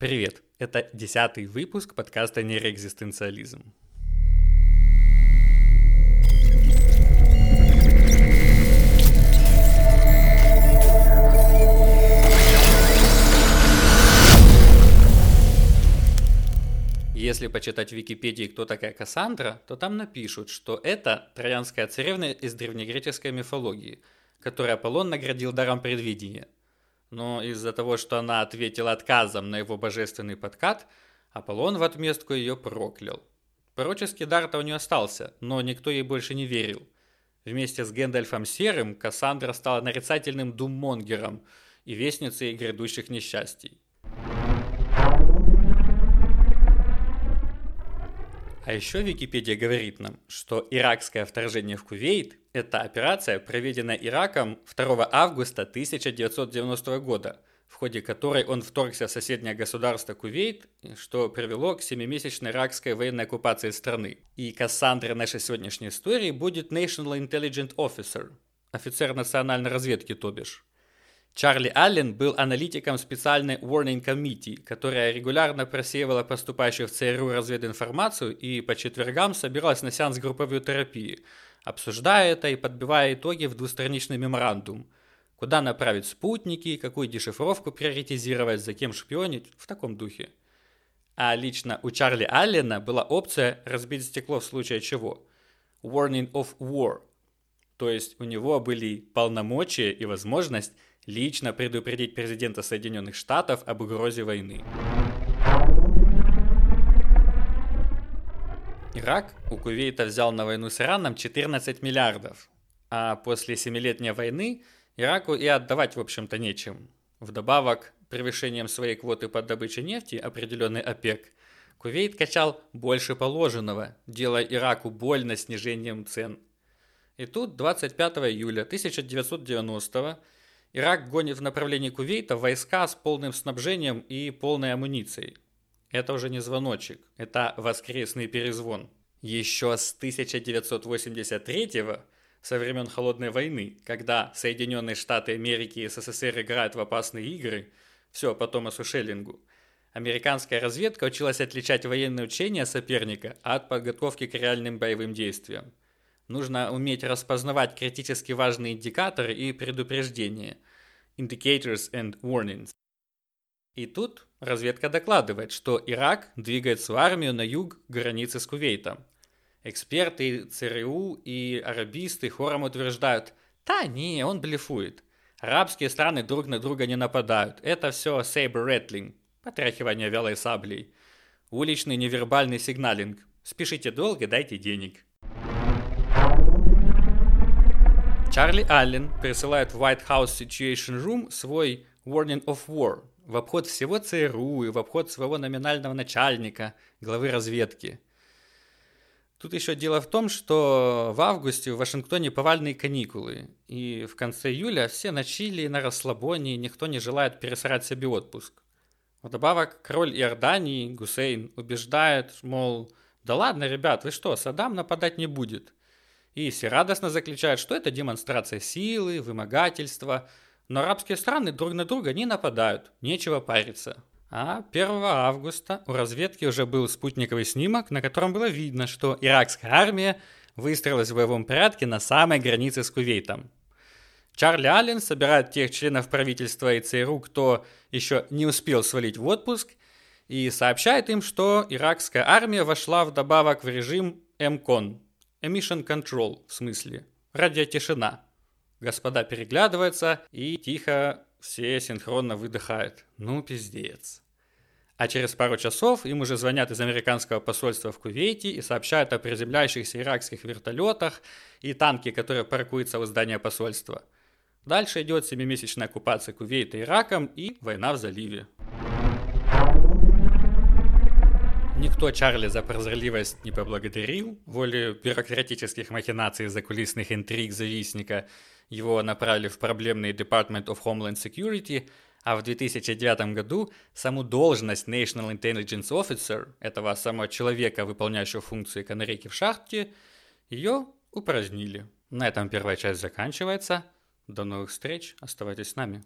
Привет! Это десятый выпуск подкаста «Нейроэкзистенциализм». Если почитать в Википедии, кто такая Кассандра, то там напишут, что это троянская царевна из древнегреческой мифологии, которую Аполлон наградил даром предвидения – но из-за того, что она ответила отказом на его божественный подкат, Аполлон в отместку ее проклял. Пророческий дар-то у нее остался, но никто ей больше не верил. Вместе с Гэндальфом Серым Кассандра стала нарицательным думмонгером и вестницей грядущих несчастий. А еще Википедия говорит нам, что иракское вторжение в Кувейт – это операция, проведенная Ираком 2 августа 1990 года, в ходе которой он вторгся в соседнее государство Кувейт, что привело к семимесячной иракской военной оккупации страны. И Кассандра нашей сегодняшней истории будет National Intelligent Officer, офицер национальной разведки, то бишь. Чарли Аллен был аналитиком специальной Warning Committee, которая регулярно просеивала поступающую в ЦРУ развединформацию и по четвергам собиралась на сеанс групповой терапии, обсуждая это и подбивая итоги в двустраничный меморандум, куда направить спутники, какую дешифровку приоритизировать, за кем шпионить, в таком духе. А лично у Чарли Аллена была опция разбить стекло в случае чего. Warning of War. То есть у него были полномочия и возможность лично предупредить президента Соединенных Штатов об угрозе войны. Ирак у Кувейта взял на войну с Ираном 14 миллиардов, а после семилетней войны Ираку и отдавать, в общем-то, нечем. Вдобавок, превышением своей квоты под добычей нефти, определенный ОПЕК, Кувейт качал больше положенного, делая Ираку больно снижением цен. И тут 25 июля 1990 Ирак гонит в направлении Кувейта войска с полным снабжением и полной амуницией. Это уже не звоночек, это воскресный перезвон. Еще с 1983 со времен Холодной войны, когда Соединенные Штаты Америки и СССР играют в опасные игры, все по Томасу Шеллингу, американская разведка училась отличать военные учения соперника от подготовки к реальным боевым действиям. Нужно уметь распознавать критически важные индикаторы и предупреждения. Indicators and warnings. И тут разведка докладывает, что Ирак двигает свою армию на юг границы с Кувейтом. Эксперты ЦРУ и арабисты хором утверждают, да не, он блефует. Арабские страны друг на друга не нападают. Это все rattling, потряхивание вялой саблей. Уличный невербальный сигналинг. Спешите долго, дайте денег. Чарли Аллен присылает в White House Situation Room свой Warning of War в обход всего ЦРУ и в обход своего номинального начальника, главы разведки. Тут еще дело в том, что в августе в Вашингтоне повальные каникулы, и в конце июля все на чили, на расслабоне, никто не желает пересрать себе отпуск. Вдобавок, король Иордании, Гусейн, убеждает, мол, да ладно, ребят, вы что, Саддам нападать не будет – и все радостно заключают, что это демонстрация силы, вымогательства. Но арабские страны друг на друга не нападают, нечего париться. А 1 августа у разведки уже был спутниковый снимок, на котором было видно, что иракская армия выстроилась в боевом порядке на самой границе с Кувейтом. Чарли Аллен собирает тех членов правительства и ЦРУ, кто еще не успел свалить в отпуск, и сообщает им, что иракская армия вошла вдобавок в режим МКОН Emission Control, в смысле. Радиотишина. Господа переглядываются и тихо все синхронно выдыхают. Ну, пиздец. А через пару часов им уже звонят из американского посольства в Кувейте и сообщают о приземляющихся иракских вертолетах и танке, которые паркуются у здания посольства. Дальше идет семимесячная оккупация Кувейта Ираком и война в заливе. Никто Чарли за прозорливость не поблагодарил. Воле бюрократических махинаций и закулисных интриг завистника его направили в проблемный Department of Homeland Security, а в 2009 году саму должность National Intelligence Officer, этого самого человека, выполняющего функции канарейки в шахте, ее упразднили. На этом первая часть заканчивается. До новых встреч, оставайтесь с нами.